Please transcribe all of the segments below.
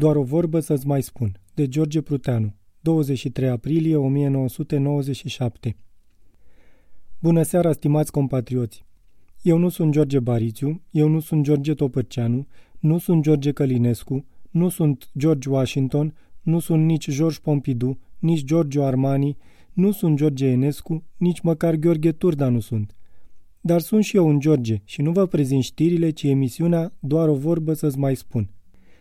Doar o vorbă să-ți mai spun. De George Pruteanu. 23 aprilie 1997 Bună seara, stimați compatrioți! Eu nu sunt George Barițiu, eu nu sunt George Topărceanu, nu sunt George Călinescu, nu sunt George Washington, nu sunt nici George Pompidou, nici Giorgio Armani, nu sunt George Enescu, nici măcar Gheorghe Turda nu sunt. Dar sunt și eu un George și nu vă prezint știrile, ci emisiunea doar o vorbă să-ți mai spun.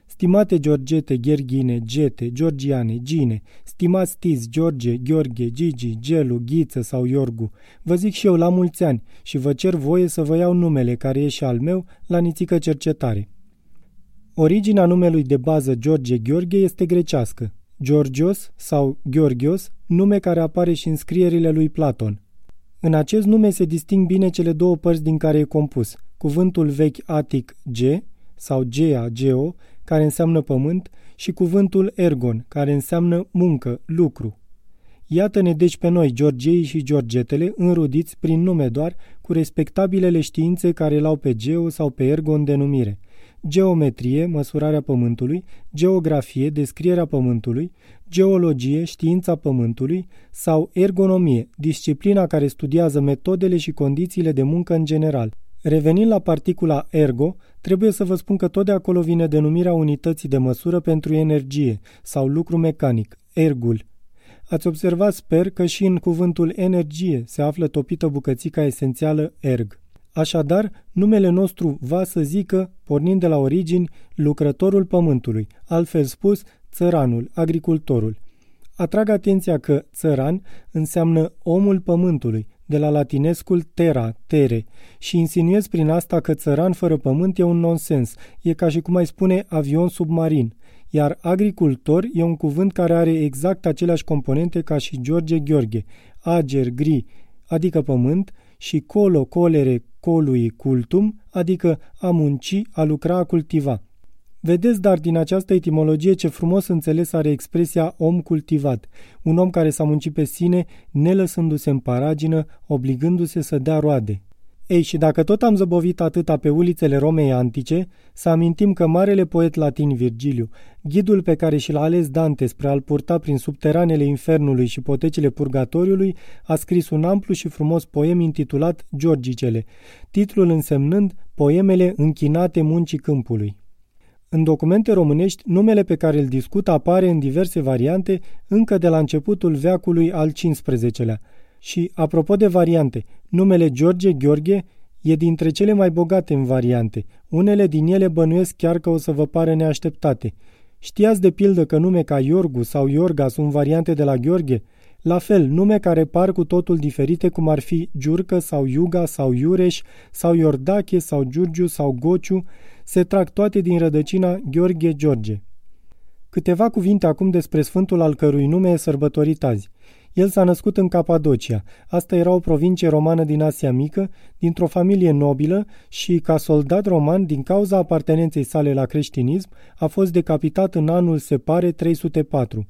Stimate Georgete, Gherghine, Gete, Georgiane, Gine, stimați Tiz, George, Gheorghe, Gigi, Gelu, Ghiță sau Iorgu, vă zic și eu la mulți ani și vă cer voie să vă iau numele care e și al meu la nițică cercetare. Originea numelui de bază George Gheorghe este grecească, Georgios sau Gheorghios, nume care apare și în scrierile lui Platon. În acest nume se disting bine cele două părți din care e compus, cuvântul vechi atic Ge sau Gea, Geo, care înseamnă pământ, și cuvântul ergon, care înseamnă muncă, lucru. Iată-ne deci pe noi, Georgiei și Georgetele, înrudiți prin nume doar, cu respectabilele științe care l-au pe Geo sau pe Ergon denumire. Geometrie, măsurarea pământului, geografie, descrierea pământului, geologie, știința pământului sau ergonomie, disciplina care studiază metodele și condițiile de muncă în general. Revenind la particula ergo, trebuie să vă spun că tot de acolo vine denumirea unității de măsură pentru energie sau lucru mecanic, ergul. Ați observat, sper, că și în cuvântul energie se află topită bucățica esențială erg. Așadar, numele nostru va să zică, pornind de la origini, lucrătorul pământului, altfel spus, țăranul, agricultorul. Atrag atenția că țăran înseamnă omul pământului, de la latinescul terra, tere, și insinuez prin asta că țăran fără pământ e un nonsens, e ca și cum ai spune avion submarin, iar agricultor e un cuvânt care are exact aceleași componente ca și George Gheorghe, ager, gri, adică pământ, și colo, colere, colui, cultum, adică a munci, a lucra, a cultiva. Vedeți, dar, din această etimologie ce frumos înțeles are expresia om cultivat, un om care s-a muncit pe sine, nelăsându-se în paragină, obligându-se să dea roade. Ei, și dacă tot am zăbovit atâta pe ulițele Romei antice, să amintim că marele poet latin Virgiliu, ghidul pe care și l-a ales Dante spre a-l purta prin subteranele infernului și potecile purgatoriului, a scris un amplu și frumos poem intitulat Georgicele, titlul însemnând Poemele închinate muncii câmpului. În documente românești, numele pe care îl discut apare în diverse variante încă de la începutul veacului al XV-lea. Și, apropo de variante, numele George Gheorghe e dintre cele mai bogate în variante. Unele din ele bănuiesc chiar că o să vă pară neașteptate. Știați de pildă că nume ca Iorgu sau Iorga sunt variante de la Gheorghe? La fel, nume care par cu totul diferite, cum ar fi Giurcă sau Iuga sau Iureș sau Iordache sau Giurgiu sau Gociu, se trag toate din rădăcina Gheorghe George. Câteva cuvinte acum despre sfântul al cărui nume e sărbătorit azi. El s-a născut în Capadocia. Asta era o provincie romană din Asia Mică, dintr-o familie nobilă și, ca soldat roman, din cauza apartenenței sale la creștinism, a fost decapitat în anul, se pare, 304.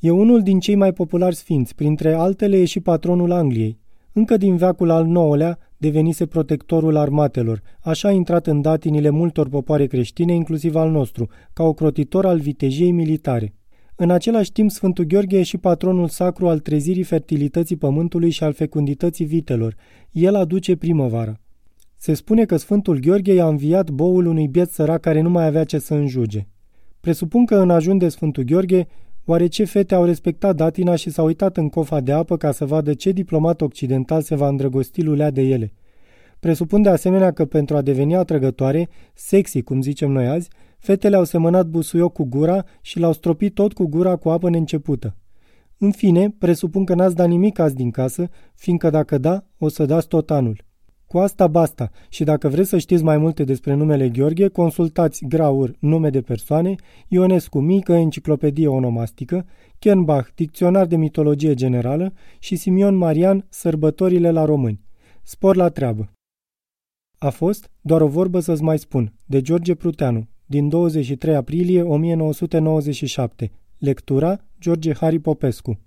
E unul din cei mai populari sfinți, printre altele e și patronul Angliei. Încă din veacul al IX-lea devenise protectorul armatelor, așa a intrat în datinile multor popoare creștine, inclusiv al nostru, ca ocrotitor al vitejiei militare. În același timp, Sfântul Gheorghe e și patronul sacru al trezirii fertilității pământului și al fecundității vitelor. El aduce primăvara. Se spune că Sfântul Gheorghe i-a înviat boul unui biet sărac care nu mai avea ce să înjuge. Presupun că în ajun de Sfântul Gheorghe, Oare ce fete au respectat datina și s-au uitat în cofa de apă ca să vadă ce diplomat occidental se va îndrăgosti lulea de ele? Presupun de asemenea că pentru a deveni atrăgătoare, sexy, cum zicem noi azi, fetele au semănat busuioc cu gura și l-au stropit tot cu gura cu apă neîncepută. În fine, presupun că n-ați dat nimic azi din casă, fiindcă dacă da, o să dați tot anul. Cu asta basta și dacă vreți să știți mai multe despre numele Gheorghe, consultați Graur, nume de persoane, Ionescu, mică enciclopedie onomastică, Kenbach, dicționar de mitologie generală și Simion Marian, sărbătorile la români. Spor la treabă! A fost doar o vorbă să-ți mai spun, de George Pruteanu, din 23 aprilie 1997. Lectura George Hari Popescu